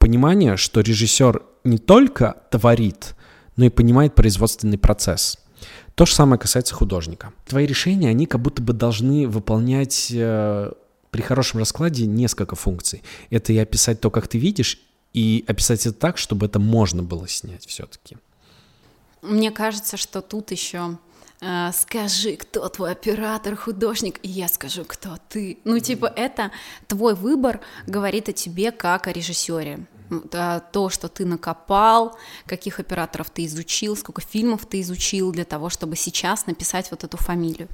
понимание, что режиссер не только творит, но и понимает производственный процесс. То же самое касается художника. Твои решения, они как будто бы должны выполнять э, при хорошем раскладе несколько функций. Это и описать то, как ты видишь, и описать это так, чтобы это можно было снять все-таки.
Мне кажется, что тут еще э, скажи, кто твой оператор, художник, и я скажу, кто ты. Ну, типа, это твой выбор говорит о тебе как о режиссере. То, что ты накопал, каких операторов ты изучил, сколько фильмов ты изучил для того, чтобы сейчас написать вот эту фамилию.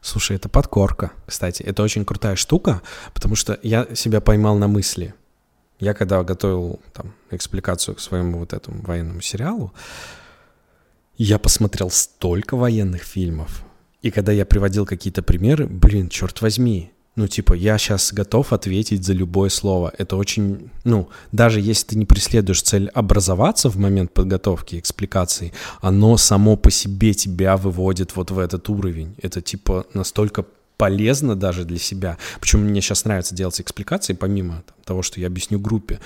Слушай, это подкорка, кстати. Это очень крутая штука, потому что я себя поймал на мысли. Я когда готовил там экспликацию к своему вот этому военному сериалу, я посмотрел столько военных фильмов. И когда я приводил какие-то примеры, блин, черт возьми, ну, типа, я сейчас готов ответить за любое слово. Это очень, ну, даже если ты не преследуешь цель образоваться в момент подготовки экспликации, оно само по себе тебя выводит вот в этот уровень. Это, типа, настолько полезно даже для себя. Почему мне сейчас нравится делать экспликации, помимо того, что я объясню группе,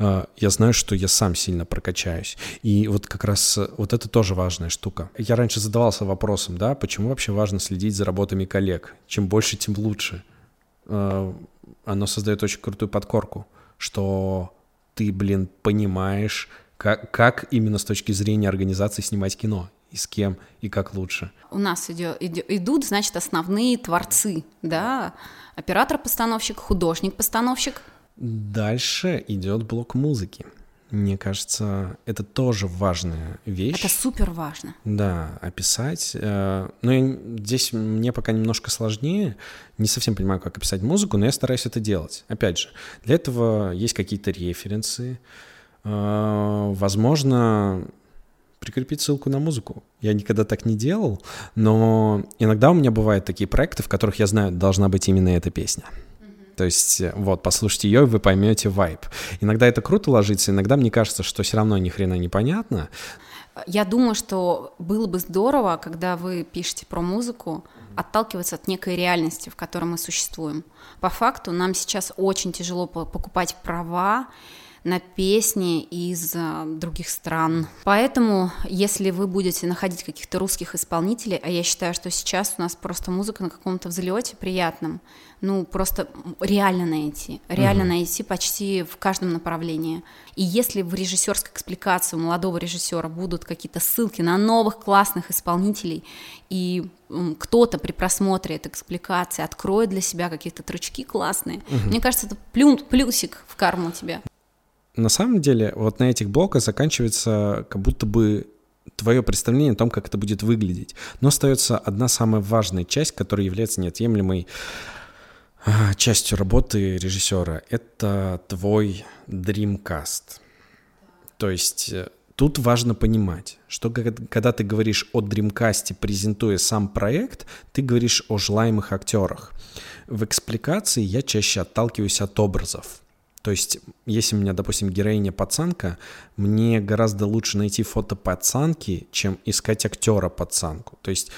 э, я знаю, что я сам сильно прокачаюсь. И вот как раз э, вот это тоже важная штука. Я раньше задавался вопросом, да, почему вообще важно следить за работами коллег? Чем больше, тем лучше. Э, оно создает очень крутую подкорку, что ты, блин, понимаешь, Как, как именно с точки зрения организации снимать кино? И с кем, и как лучше?
У нас идет, идет, идут, значит, основные творцы, да, оператор-постановщик, художник-постановщик.
Дальше идет блок музыки. Мне кажется, это тоже важная вещь.
Это супер важно.
Да, описать. Э, но здесь мне пока немножко сложнее. Не совсем понимаю, как описать музыку, но я стараюсь это делать. Опять же, для этого есть какие-то референсы. Э, возможно, прикрепить ссылку на музыку. Я никогда так не делал, но иногда у меня бывают такие проекты, в которых я знаю, должна быть именно эта песня. То есть, э, вот, послушайте ее, и вы поймете вайб. Иногда это круто ложится, иногда мне кажется, что все равно ни хрена непонятно.
Я думаю, что было бы здорово, когда вы пишете про музыку, отталкиваться от некой реальности, в которой мы существуем. По факту нам сейчас очень тяжело покупать права, на песни из а, других стран. Поэтому, если вы будете находить каких-то русских исполнителей, а я считаю, что сейчас у нас просто музыка на каком-то взлете приятном, ну просто реально найти, реально угу. найти почти в каждом направлении. И если в режиссерской экспликации у молодого режиссера будут какие-то ссылки на новых классных исполнителей, и кто-то при просмотре этой экспликации откроет для себя какие-то трючки классные, угу. мне кажется, это плюсик в карму тебе
на самом деле вот на этих блоках заканчивается как будто бы твое представление о том, как это будет выглядеть. Но остается одна самая важная часть, которая является неотъемлемой а, частью работы режиссера. Это твой Dreamcast. То есть э, тут важно понимать, что когда ты говоришь о Dreamcast, презентуя сам проект, ты говоришь о желаемых актерах. В экспликации я чаще отталкиваюсь от образов. То есть, если у меня, допустим, героиня пацанка, мне гораздо лучше найти фото пацанки, чем искать актера пацанку. То есть,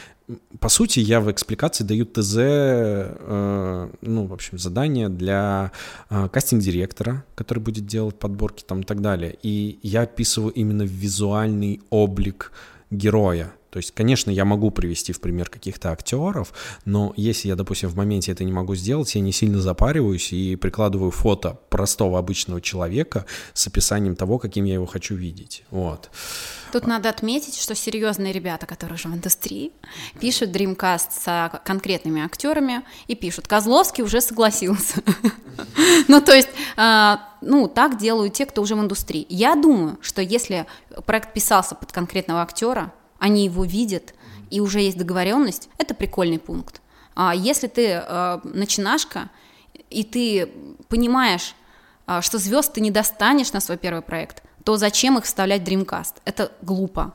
по сути, я в экспликации даю ТЗ, э, ну, в общем, задание для э, кастинг-директора, который будет делать подборки там и так далее. И я описываю именно визуальный облик героя. То есть, конечно, я могу привести в пример каких-то актеров, но если я, допустим, в моменте это не могу сделать, я не сильно запариваюсь и прикладываю фото простого обычного человека с описанием того, каким я его хочу видеть. Вот.
Тут надо отметить, что серьезные ребята, которые уже в индустрии, пишут Dreamcast с конкретными актерами и пишут, Козловский уже согласился. Ну, то есть, а, ну, так делают те, кто уже в индустрии. Я думаю, что если проект писался под конкретного актера, они его видят, и уже есть договоренность, это прикольный пункт. А если ты э, начинашка, и ты понимаешь, э, что звезд ты не достанешь на свой первый проект, то зачем их вставлять в Dreamcast? Это глупо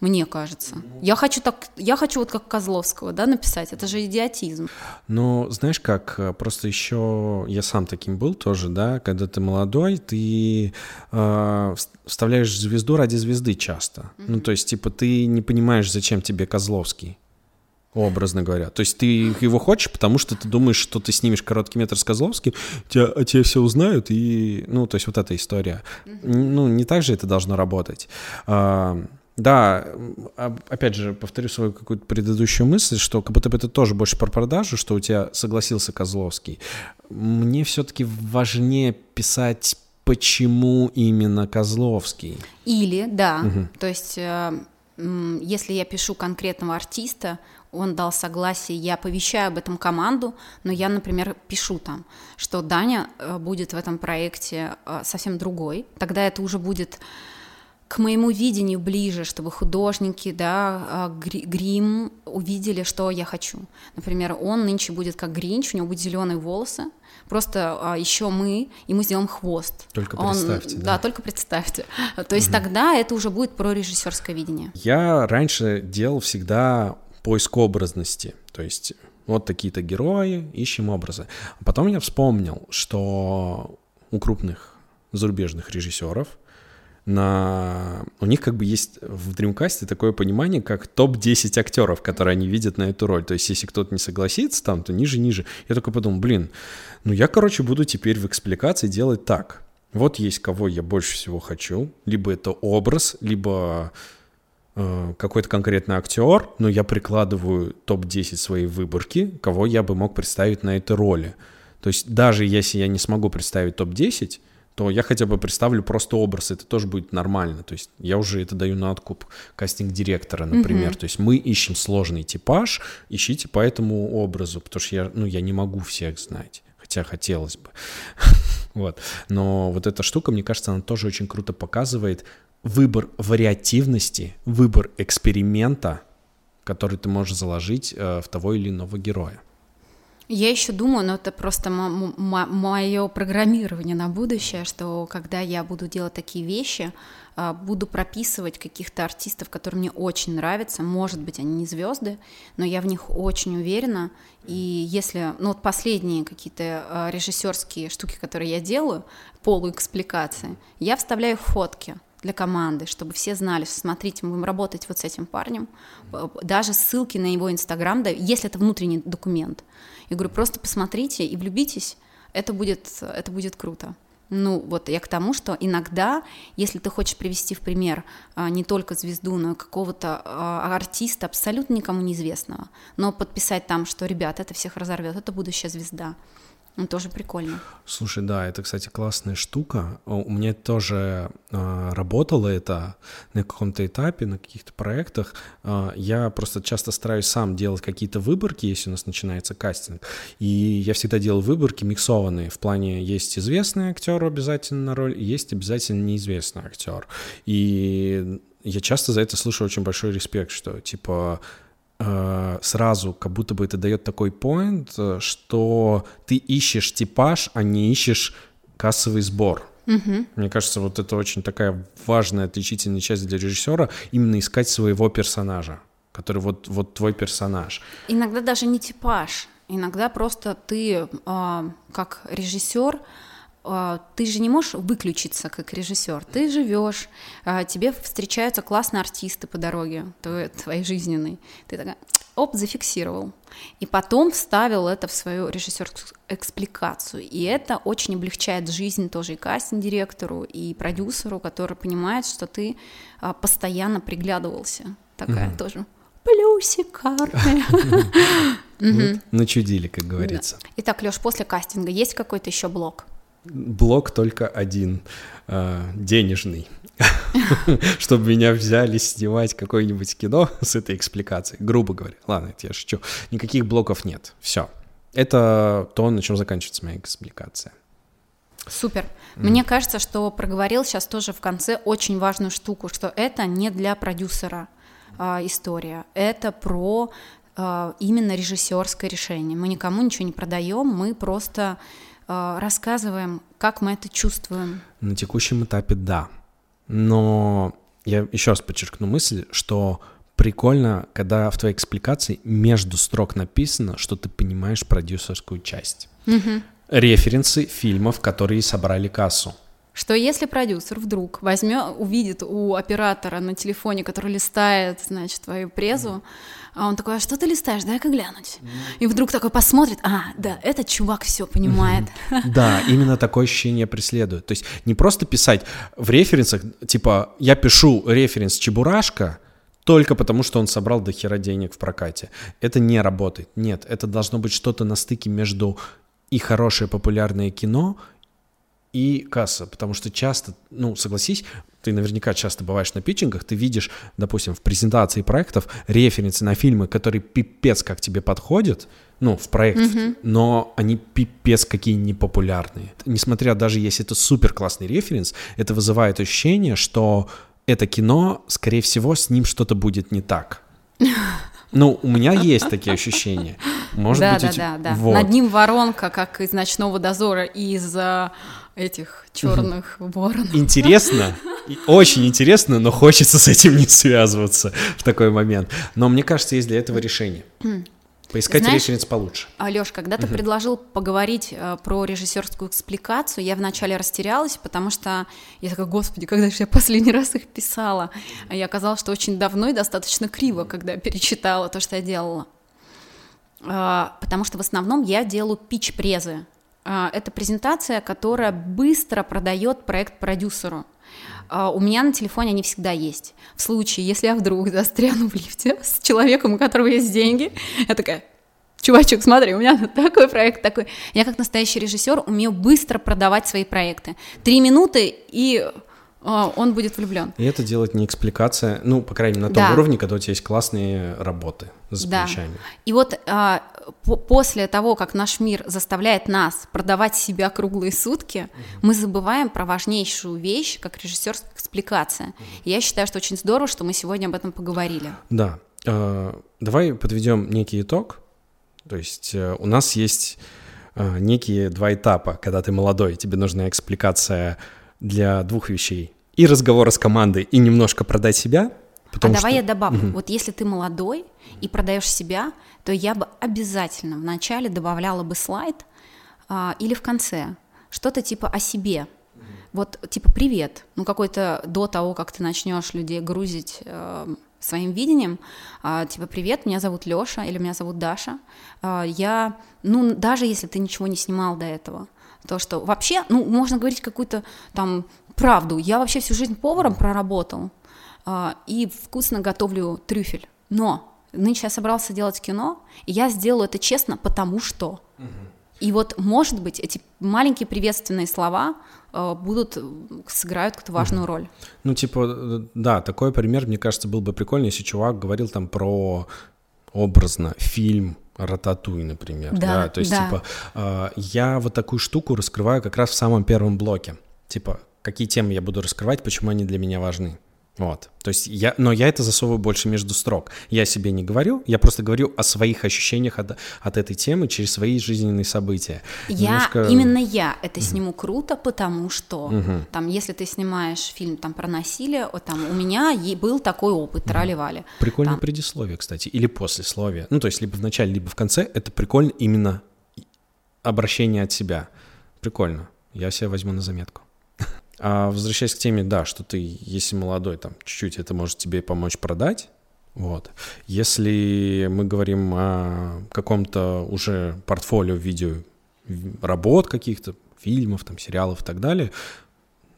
мне кажется. Я хочу так, я хочу вот как Козловского, да, написать. Это же идиотизм.
Ну, знаешь как, э, просто еще я сам таким был тоже, да, когда ты молодой, ты э, вставляешь звезду ради звезды часто. Mm-hmm. Ну, то есть, типа, ты не понимаешь, зачем тебе Козловский образно говоря. То есть ты его хочешь, потому что ты думаешь, что ты снимешь короткий метр с Козловским, тебя, а тебя все узнают, и, ну, то есть вот эта история. Mm-hmm. Ну, не так же это должно работать. Да, опять же, повторю свою какую-то предыдущую мысль, что как будто бы это тоже больше про продажу, что у тебя согласился Козловский. Мне все-таки важнее писать, почему именно Козловский.
Или, да, угу. то есть э, если я пишу конкретного артиста, он дал согласие, я оповещаю об этом команду, но я, например, пишу там, что Даня э, будет в этом проекте э, совсем другой, тогда это уже будет к моему видению ближе, чтобы художники, да, а, грим увидели, что я хочу. Например, он нынче будет как Гринч, у него будут зеленые волосы, просто а, еще мы, и мы сделаем хвост.
Только представьте.
Он, да. да, только представьте. То есть угу. тогда это уже будет про режиссерское видение.
Я раньше делал всегда поиск образности, то есть вот такие-то герои, ищем образы. Потом я вспомнил, что у крупных зарубежных режиссеров на... У них как бы есть в Dreamcast такое понимание, как топ-10 актеров, которые они видят на эту роль. То есть, если кто-то не согласится там, то ниже-ниже. Я такой подумал, блин, ну я, короче, буду теперь в экспликации делать так. Вот есть кого я больше всего хочу. Либо это образ, либо э, какой-то конкретный актер, но я прикладываю топ-10 своей выборки, кого я бы мог представить на этой роли. То есть даже если я не смогу представить топ-10, то я хотя бы представлю просто образ, это тоже будет нормально. То есть я уже это даю на откуп кастинг-директора, например. Mm-hmm. То есть мы ищем сложный типаж, ищите по этому образу, потому что я, ну, я не могу всех знать, хотя хотелось бы. вот. Но вот эта штука, мне кажется, она тоже очень круто показывает выбор вариативности, выбор эксперимента, который ты можешь заложить э, в того или иного героя.
Я еще думаю, но это просто мое программирование на будущее, что когда я буду делать такие вещи, а, буду прописывать каких-то артистов, которые мне очень нравятся. Может быть, они не звезды, но я в них очень уверена. И если, ну вот последние какие-то а, режиссерские штуки, которые я делаю, полуэкспликации, я вставляю фотки для команды, чтобы все знали, что смотрите, мы будем работать вот с этим парнем, даже ссылки на его инстаграм, да, если это внутренний документ, я говорю, просто посмотрите и влюбитесь, это будет, это будет круто. Ну, вот я к тому, что иногда, если ты хочешь привести в пример а, не только звезду, но и какого-то а, артиста, абсолютно никому неизвестного, но подписать там, что, ребят, это всех разорвет, это будущая звезда. Ну, тоже прикольно.
Слушай, да, это, кстати, классная штука. У меня тоже э, работало это на каком-то этапе, на каких-то проектах. Э, я просто часто стараюсь сам делать какие-то выборки, если у нас начинается кастинг. И я всегда делал выборки миксованные. В плане есть известный актер обязательно на роль, есть обязательно неизвестный актер. И я часто за это слышу очень большой респект, что типа сразу как будто бы это дает такой поинт, э, что ты ищешь типаж, а не ищешь кассовый сбор. Угу. Мне кажется, вот это очень такая важная отличительная часть для режиссера, именно искать своего персонажа, который вот, вот твой персонаж.
Иногда даже не типаж, иногда просто ты э, как режиссер ты же не можешь выключиться как режиссер. Ты живешь, а, тебе встречаются классные артисты по дороге твоей жизненной. Ты такая, оп, зафиксировал. И потом вставил это в свою режиссерскую экспликацию. И это очень облегчает жизнь тоже и кастинг-директору, и продюсеру, который понимает, что ты а, постоянно приглядывался. Такая mm-hmm. тоже плюсик карты.
Начудили, как говорится.
Итак, Лёш, после кастинга есть какой-то еще блок?
Блок только один, э, денежный. Чтобы меня взяли снимать какое-нибудь кино с этой экспликацией, грубо говоря. Ладно, это я шучу. Никаких блоков нет. Все. Это то, на чем заканчивается моя экспликация.
Супер. Mm. Мне кажется, что проговорил сейчас тоже в конце очень важную штуку, что это не для продюсера э, история, это про э, именно режиссерское решение. Мы никому ничего не продаем, мы просто рассказываем, как мы это чувствуем.
На текущем этапе да. Но я еще раз подчеркну мысль, что прикольно, когда в твоей экспликации между строк написано, что ты понимаешь продюсерскую часть. Угу. Референсы фильмов, которые собрали кассу.
Что если продюсер вдруг возьмет, увидит у оператора на телефоне, который листает, значит, твою презу, а он такой, а что ты листаешь, дай-ка глянуть. И вдруг такой посмотрит, а, да, этот чувак все понимает.
Да, именно такое ощущение преследует. То есть не просто писать в референсах, типа, я пишу референс Чебурашка, только потому, что он собрал до хера денег в прокате. Это не работает. Нет, это должно быть что-то на стыке между и хорошее популярное кино, и касса, потому что часто, ну, согласись, ты наверняка часто бываешь на питчингах, ты видишь, допустим, в презентации проектов референсы на фильмы, которые пипец как тебе подходят, ну, в проект, mm-hmm. но они пипец какие непопулярные. Несмотря даже если это супер классный референс, это вызывает ощущение, что это кино, скорее всего, с ним что-то будет не так. Ну, у меня есть такие ощущения. Может
да,
быть,
да, эти... да, да. Вот. Над ним воронка, как из ночного дозора, из этих черных воронов.
Интересно, очень интересно, но хочется с этим не связываться в такой момент. Но мне кажется, есть для этого решение. Поискать Знаешь, референс получше.
Алёш, когда ты угу. предложил поговорить э, про режиссерскую экспликацию, я вначале растерялась, потому что я такая, господи, когда же я последний раз их писала? А я оказалось, что очень давно и достаточно криво, когда перечитала то, что я делала. Э, потому что в основном я делаю пич-презы. Э, это презентация, которая быстро продает проект продюсеру. Uh, у меня на телефоне они всегда есть. В случае, если я вдруг застряну в лифте с человеком, у которого есть деньги, я такая, чувачок, смотри, у меня такой проект такой. Я как настоящий режиссер умею быстро продавать свои проекты. Три минуты и а, он будет влюблен.
И это делать не экспликация, ну, по крайней мере, на том да. уровне, когда у тебя есть классные работы с да. плечами.
И вот а, по после того, как наш мир заставляет нас продавать себя круглые сутки, угу. мы забываем про важнейшую вещь, как режиссерская экспликация. Угу. И я считаю, что очень здорово, что мы сегодня об этом поговорили.
Да. А, давай подведем некий итог. То есть э, у нас есть а, некие два этапа, когда ты молодой, тебе нужна экспликация для двух вещей. И разговора с командой, и немножко продать себя.
А давай что... я добавлю. Угу. Вот если ты молодой и продаешь себя, то я бы обязательно в начале добавляла бы слайд а, или в конце что-то типа о себе. Вот типа привет, ну какой-то до того, как ты начнешь людей грузить э, своим видением, э, типа привет, меня зовут Лёша или меня зовут Даша, э, я, ну даже если ты ничего не снимал до этого, то, что вообще, ну, можно говорить какую-то там правду. Я вообще всю жизнь поваром проработал э, и вкусно готовлю трюфель. Но нынче я собрался делать кино, и я сделаю это честно, потому что. И вот, может быть, эти маленькие приветственные слова э, будут, сыграют какую-то важную роль.
Ну, типа, э, да, такой пример, мне кажется, был бы прикольно, если чувак говорил там про образно фильм, Рататуй, например. Да, да? То есть, да. типа, э, я вот такую штуку раскрываю как раз в самом первом блоке. Типа, какие темы я буду раскрывать, почему они для меня важны. Вот. То есть я, но я это засовываю больше между строк. Я себе не говорю, я просто говорю о своих ощущениях от, от этой темы через свои жизненные события.
Я, Немножко... именно я это сниму круто, потому что угу. там, если ты снимаешь фильм там про насилие, вот, там у меня был такой опыт, трали-вали.
Прикольное
там.
предисловие, кстати, или послесловие. Ну, то есть либо в начале, либо в конце, это прикольно именно обращение от себя. Прикольно. Я себя возьму на заметку. А возвращаясь к теме, да, что ты, если молодой, там, чуть-чуть это может тебе помочь продать, вот. Если мы говорим о каком-то уже портфолио видео работ каких-то, фильмов, там, сериалов и так далее,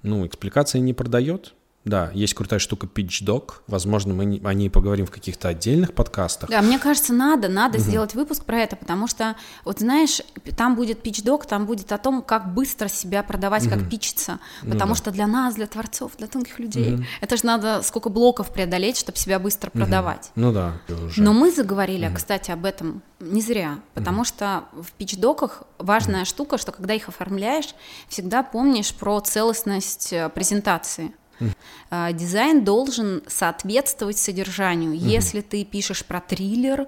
ну, экспликация не продает, да, есть крутая штука Pitch Doc. Возможно, мы о ней поговорим в каких-то отдельных подкастах.
Да, мне кажется, надо, надо угу. сделать выпуск про это, потому что, вот знаешь, там будет Pitch Doc, там будет о том, как быстро себя продавать, угу. как пичиться. Ну потому ну, да. что для нас, для творцов, для тонких людей, угу. это же надо сколько блоков преодолеть, чтобы себя быстро угу. продавать.
Ну да.
Уже. Но мы заговорили, угу. кстати, об этом не зря, потому угу. что в пич-доках важная угу. штука, что когда их оформляешь, всегда помнишь про целостность э, презентации. Uh, дизайн должен соответствовать содержанию. Если ты пишешь про триллер,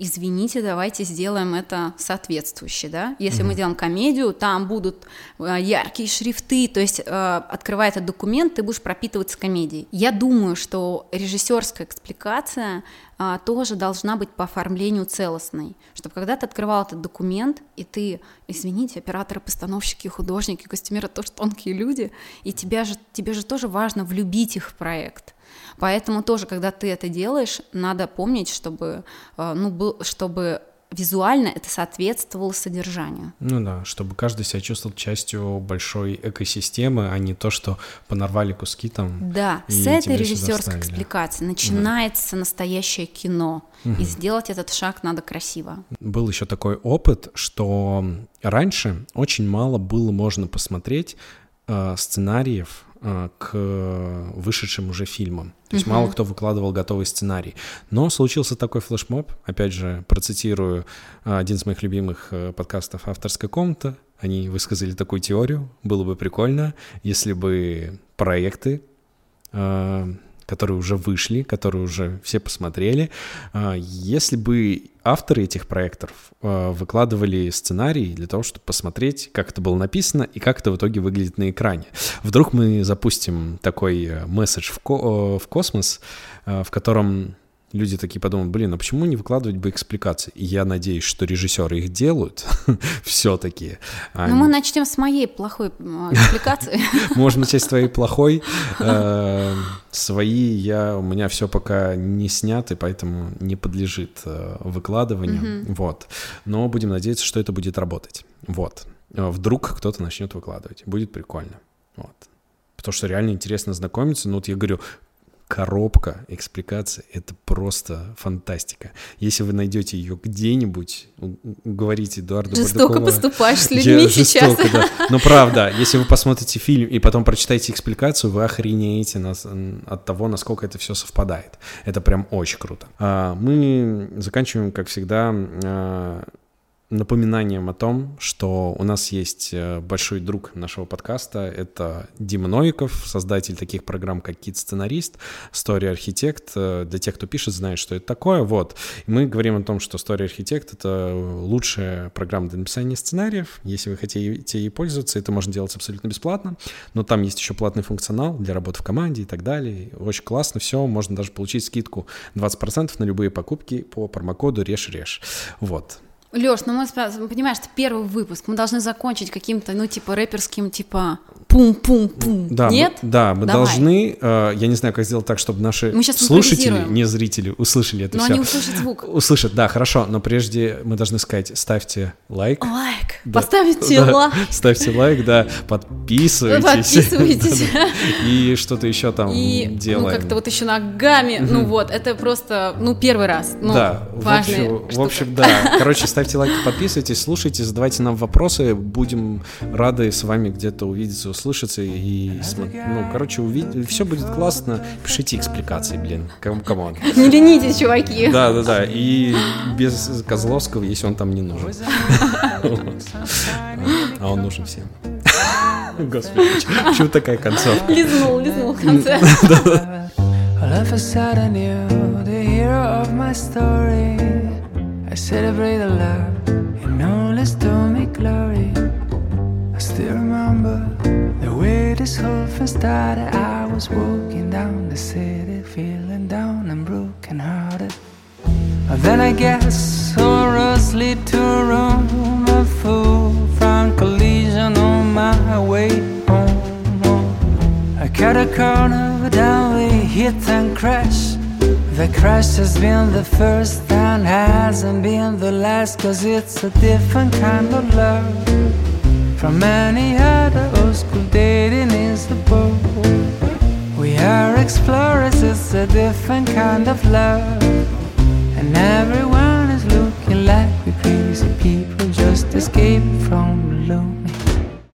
извините, давайте сделаем это соответствующе, да. Если mm-hmm. мы делаем комедию, там будут э, яркие шрифты, то есть, э, открывая этот документ, ты будешь пропитываться комедией. Я думаю, что режиссерская экспликация э, тоже должна быть по оформлению целостной, чтобы когда ты открывал этот документ, и ты, извините, операторы, постановщики, художники, костюмеры тоже тонкие люди, и тебя же, тебе же тоже важно влюбить их в проект. Поэтому тоже, когда ты это делаешь, надо помнить, чтобы, э, ну, был, чтобы визуально это соответствовало содержанию.
Ну да, чтобы каждый себя чувствовал частью большой экосистемы, а не то, что понарвали куски там.
Да, с этой режиссерской экспликации начинается угу. настоящее кино, угу. и сделать этот шаг надо красиво.
Был еще такой опыт, что раньше очень мало было можно посмотреть э, сценариев к вышедшим уже фильмам. То есть uh-huh. мало кто выкладывал готовый сценарий. Но случился такой флешмоб, опять же, процитирую а, один из моих любимых э, подкастов «Авторская комната». Они высказали такую теорию. Было бы прикольно, если бы проекты которые уже вышли, которые уже все посмотрели. А, если бы авторы этих проектов а, выкладывали сценарий для того, чтобы посмотреть, как это было написано и как это в итоге выглядит на экране. Вдруг мы запустим такой э, месседж в, э, космос, э, в котором люди такие подумают, блин, а почему не выкладывать бы экспликации? И я надеюсь, что режиссеры их делают все-таки.
Ну, мы начнем с моей плохой экспликации.
Можно начать с твоей плохой. Э, свои я, у меня все пока не сняты, поэтому не подлежит э, выкладыванию. Вот. Но будем надеяться, что это будет работать. Вот. Э, вдруг кто-то начнет выкладывать. Будет прикольно. Вот. Потому что реально интересно знакомиться. Ну вот я говорю, коробка экспликации — это просто фантастика. Если вы найдете ее где-нибудь, говорите Эдуарду
Жестоко
Бардакова,
поступаешь с людьми сейчас.
Жестоко, да. Но правда, если вы посмотрите фильм и потом прочитаете экспликацию, вы охренеете нас, от того, насколько это все совпадает. Это прям очень круто. А, мы заканчиваем, как всегда, а, напоминанием о том, что у нас есть э, большой друг нашего подкаста, это Дима Новиков, создатель таких программ, как Кит-сценарист, Story Architect. Э, для тех, кто пишет, знает, что это такое. Вот. Мы говорим о том, что Story Architect — это лучшая программа для написания сценариев. Если вы хотите ей пользоваться, это можно делать абсолютно бесплатно, но там есть еще платный функционал для работы в команде и так далее. Очень классно все, можно даже получить скидку 20% на любые покупки по промокоду «Реш-Реш». Вот.
Лёш, ну мы, понимаешь, это первый выпуск, мы должны закончить каким-то, ну, типа, рэперским, типа, пум-пум-пум.
Да,
Нет?
Мы, да, мы Давай. должны, э, я не знаю, как сделать так, чтобы наши слушатели, не зрители, услышали это
но
все.
Но они услышат звук.
Услышат, да, хорошо, но прежде мы должны сказать, ставьте лайк.
Лайк, да. поставьте да, лайк.
Ставьте лайк, да, подписывайтесь.
Подписывайтесь.
И что-то еще там
И,
делаем.
ну, как-то вот еще ногами, ну вот, это просто, ну, первый раз, ну,
да. В общем, в общем, да, короче, ставьте лайки, подписывайтесь, слушайте, задавайте нам вопросы, будем рады с вами где-то увидеться, услышаться и, ну, короче, увидеть, все будет классно. Пишите экспликации, блин, come on.
Не ленитесь, чуваки.
Да, да, да, и без Козловского, если он там не нужен. А он нужен всем. Господи, почему такая концовка?
Лизнул, лизнул в конце. All of a sudden you're the hero of my story I celebrate the love and all is to me glory. I still remember way this whole thing started. I was walking down the city, feeling down and broken hearted. Then I guess sorrows lead to Rome. A fool from collision on my way home. I cut a corner, down we hit and crash. The crash has been the first and hasn't been the last Cause it's a different kind of love From any other old school dating is the boat We are explorers, it's a different kind of love. And everyone is looking like we crazy people Just escaping from alone